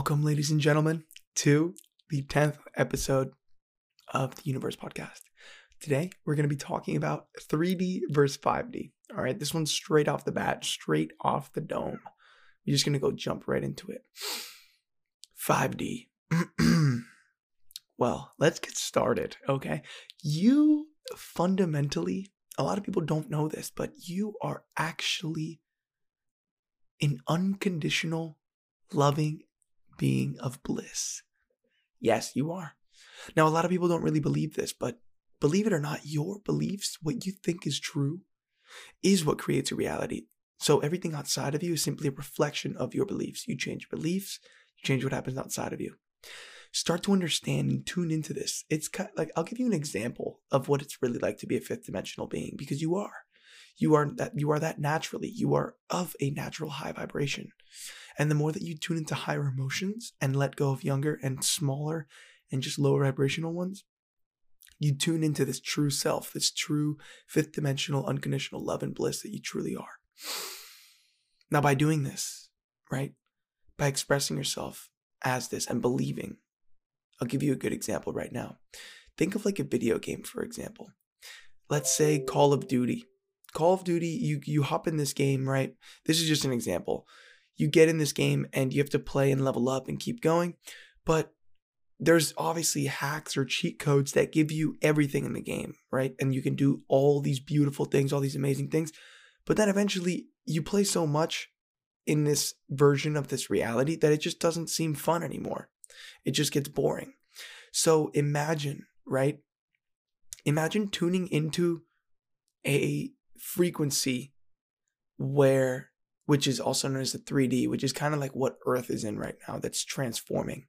Welcome, ladies and gentlemen, to the 10th episode of the Universe Podcast. Today, we're going to be talking about 3D versus 5D. All right, this one's straight off the bat, straight off the dome. We're just going to go jump right into it. 5D. well, let's get started, okay? You fundamentally, a lot of people don't know this, but you are actually an unconditional, loving being of bliss. Yes, you are. Now, a lot of people don't really believe this, but believe it or not, your beliefs, what you think is true, is what creates a reality. So everything outside of you is simply a reflection of your beliefs. You change your beliefs, you change what happens outside of you. Start to understand and tune into this. It's kind of like I'll give you an example of what it's really like to be a fifth dimensional being because you are. You are that you are that naturally. You are of a natural high vibration. And the more that you tune into higher emotions and let go of younger and smaller and just lower vibrational ones, you tune into this true self, this true fifth dimensional unconditional love and bliss that you truly are. Now, by doing this, right, by expressing yourself as this and believing, I'll give you a good example right now. Think of like a video game, for example. Let's say Call of Duty. Call of Duty, you you hop in this game, right? This is just an example. You get in this game and you have to play and level up and keep going, but there's obviously hacks or cheat codes that give you everything in the game, right? And you can do all these beautiful things, all these amazing things. But then eventually you play so much in this version of this reality that it just doesn't seem fun anymore. It just gets boring. So imagine, right? Imagine tuning into a frequency where, which is also known as the 3D, which is kind of like what Earth is in right now, that's transforming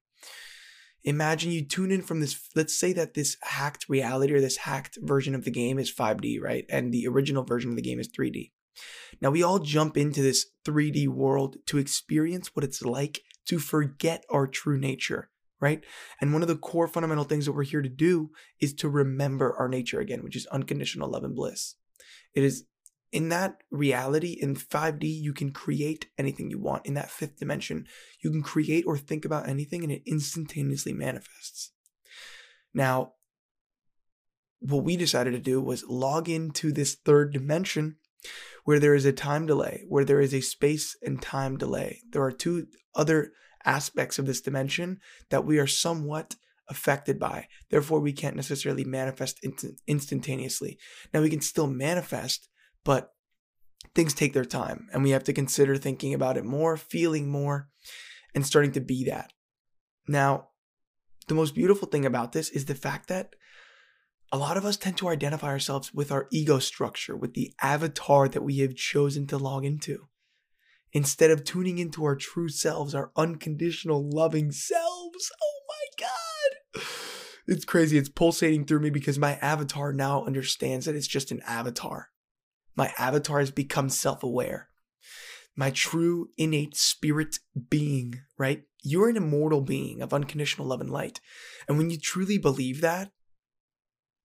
imagine you tune in from this let's say that this hacked reality or this hacked version of the game is 5D, right? And the original version of the game is 3D. Now we all jump into this 3D world to experience what it's like to forget our true nature, right? And one of the core fundamental things that we're here to do is to remember our nature again, which is unconditional love and bliss. It is in that reality in 5D, you can create anything you want. In that fifth dimension, you can create or think about anything and it instantaneously manifests. Now, what we decided to do was log into this third dimension where there is a time delay, where there is a space and time delay. There are two other aspects of this dimension that we are somewhat affected by. Therefore, we can't necessarily manifest instantaneously. Now, we can still manifest, but things take their time and we have to consider thinking about it more, feeling more, and starting to be that. Now, the most beautiful thing about this is the fact that a lot of us tend to identify ourselves with our ego structure, with the avatar that we have chosen to log into, instead of tuning into our true selves, our unconditional loving selves. Oh my God. It's crazy. It's pulsating through me because my avatar now understands that it's just an avatar. My avatar has become self aware. My true innate spirit being, right? You're an immortal being of unconditional love and light. And when you truly believe that,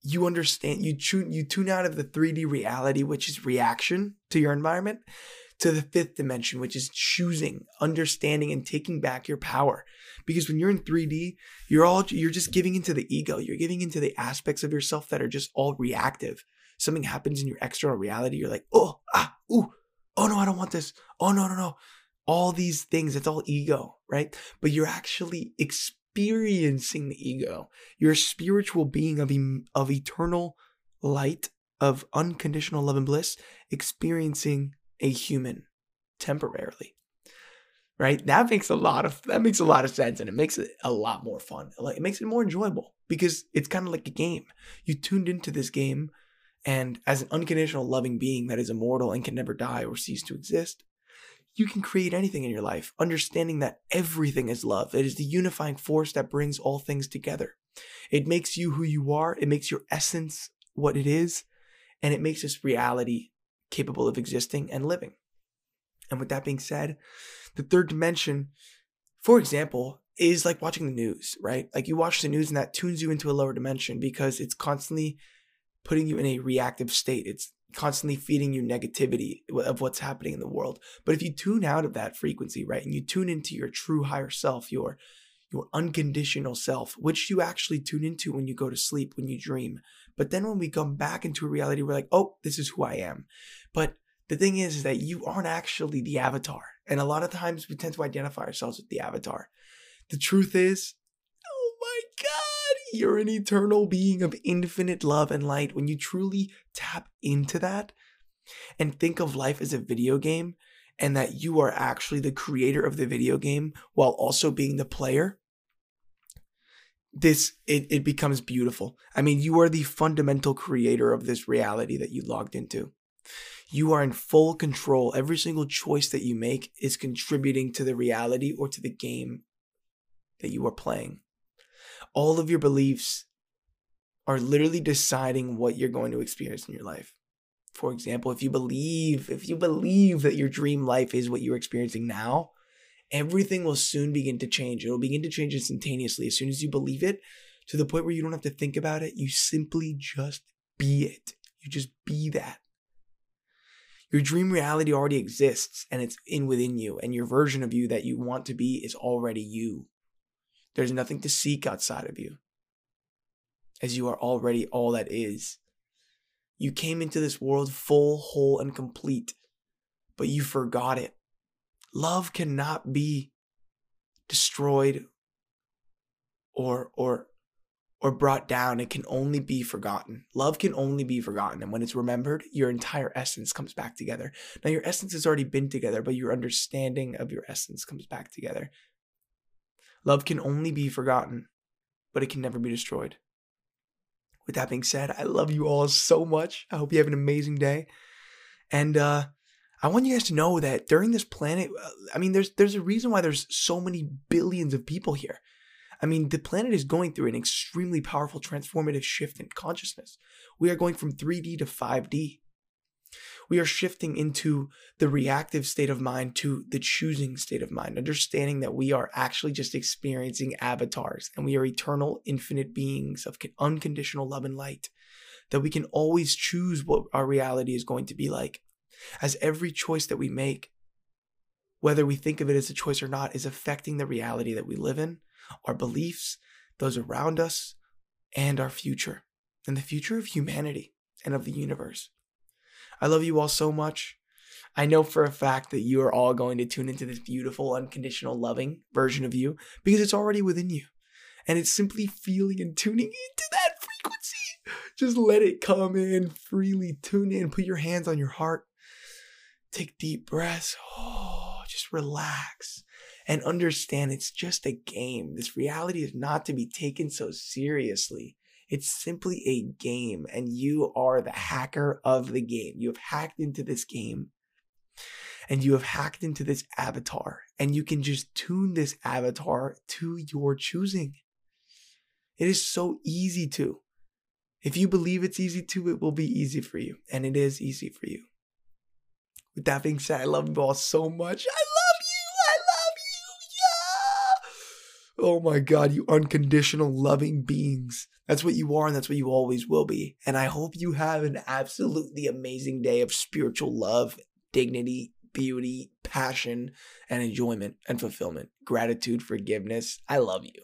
you understand, you tune, you tune out of the 3D reality, which is reaction to your environment, to the fifth dimension, which is choosing, understanding, and taking back your power. Because when you're in 3D, you're all you're just giving into the ego. You're giving into the aspects of yourself that are just all reactive something happens in your external reality, you're like, oh, ah, ooh, oh no, I don't want this. Oh no, no, no. All these things, it's all ego, right? But you're actually experiencing the ego. You're a spiritual being of, of eternal light, of unconditional love and bliss, experiencing a human temporarily right that makes a lot of that makes a lot of sense and it makes it a lot more fun like it makes it more enjoyable because it's kind of like a game you tuned into this game and as an unconditional loving being that is immortal and can never die or cease to exist, you can create anything in your life, understanding that everything is love. It is the unifying force that brings all things together. It makes you who you are, it makes your essence what it is, and it makes this reality capable of existing and living. And with that being said, the third dimension, for example, is like watching the news, right? Like you watch the news and that tunes you into a lower dimension because it's constantly putting you in a reactive state. It's constantly feeding you negativity of what's happening in the world. But if you tune out of that frequency, right, and you tune into your true higher self, your your unconditional self, which you actually tune into when you go to sleep, when you dream. But then when we come back into a reality, we're like, oh, this is who I am. But the thing is, is that you aren't actually the avatar. And a lot of times we tend to identify ourselves with the avatar. The truth is, you're an eternal being of infinite love and light. When you truly tap into that and think of life as a video game, and that you are actually the creator of the video game while also being the player this it, it becomes beautiful. I mean you are the fundamental creator of this reality that you logged into. You are in full control. Every single choice that you make is contributing to the reality or to the game that you are playing all of your beliefs are literally deciding what you're going to experience in your life for example, if you believe, if you believe that your dream life is what you're experiencing now, everything will soon begin to change. It'll begin to change instantaneously as soon as you believe it to the point where you don't have to think about it. You simply just be it. You just be that. Your dream reality already exists and it's in within you, and your version of you that you want to be is already you. There's nothing to seek outside of you, as you are already all that is. You came into this world full, whole, and complete, but you forgot it. Love cannot be destroyed or or or brought down it can only be forgotten love can only be forgotten and when it's remembered your entire essence comes back together now your essence has already been together but your understanding of your essence comes back together love can only be forgotten but it can never be destroyed with that being said, I love you all so much. I hope you have an amazing day. And uh, I want you guys to know that during this planet, uh, I mean, there's there's a reason why there's so many billions of people here. I mean, the planet is going through an extremely powerful transformative shift in consciousness. We are going from 3D to 5D we are shifting into the reactive state of mind to the choosing state of mind, understanding that we are actually just experiencing avatars and we are eternal, infinite beings of unconditional love and light, that we can always choose what our reality is going to be like. As every choice that we make, whether we think of it as a choice or not, is affecting the reality that we live in, our beliefs, those around us, and our future, and the future of humanity and of the universe. I love you all so much. I know for a fact that you are all going to tune into this beautiful, unconditional, loving version of you because it's already within you. And it's simply feeling and tuning into that frequency. Just let it come in freely. Tune in. Put your hands on your heart. Take deep breaths. Oh, just relax and understand it's just a game. This reality is not to be taken so seriously. It's simply a game, and you are the hacker of the game. You have hacked into this game, and you have hacked into this avatar, and you can just tune this avatar to your choosing. It is so easy to. If you believe it's easy to, it will be easy for you, and it is easy for you. With that being said, I love you all so much. I Oh my God, you unconditional loving beings. That's what you are, and that's what you always will be. And I hope you have an absolutely amazing day of spiritual love, dignity, beauty, passion, and enjoyment and fulfillment. Gratitude, forgiveness. I love you.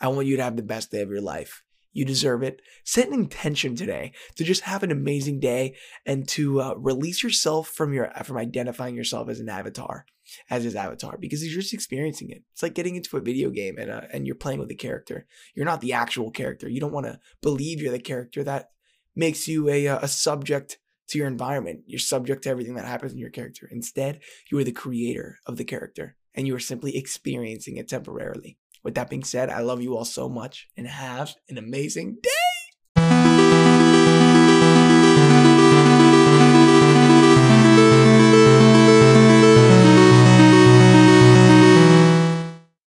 I want you to have the best day of your life. You deserve it. Set an intention today to just have an amazing day and to uh, release yourself from your from identifying yourself as an avatar, as his avatar, because you're just experiencing it. It's like getting into a video game and uh, and you're playing with a character. You're not the actual character. You don't want to believe you're the character. That makes you a uh, a subject to your environment. You're subject to everything that happens in your character. Instead, you are the creator of the character, and you are simply experiencing it temporarily. With that being said, I love you all so much and have an amazing day.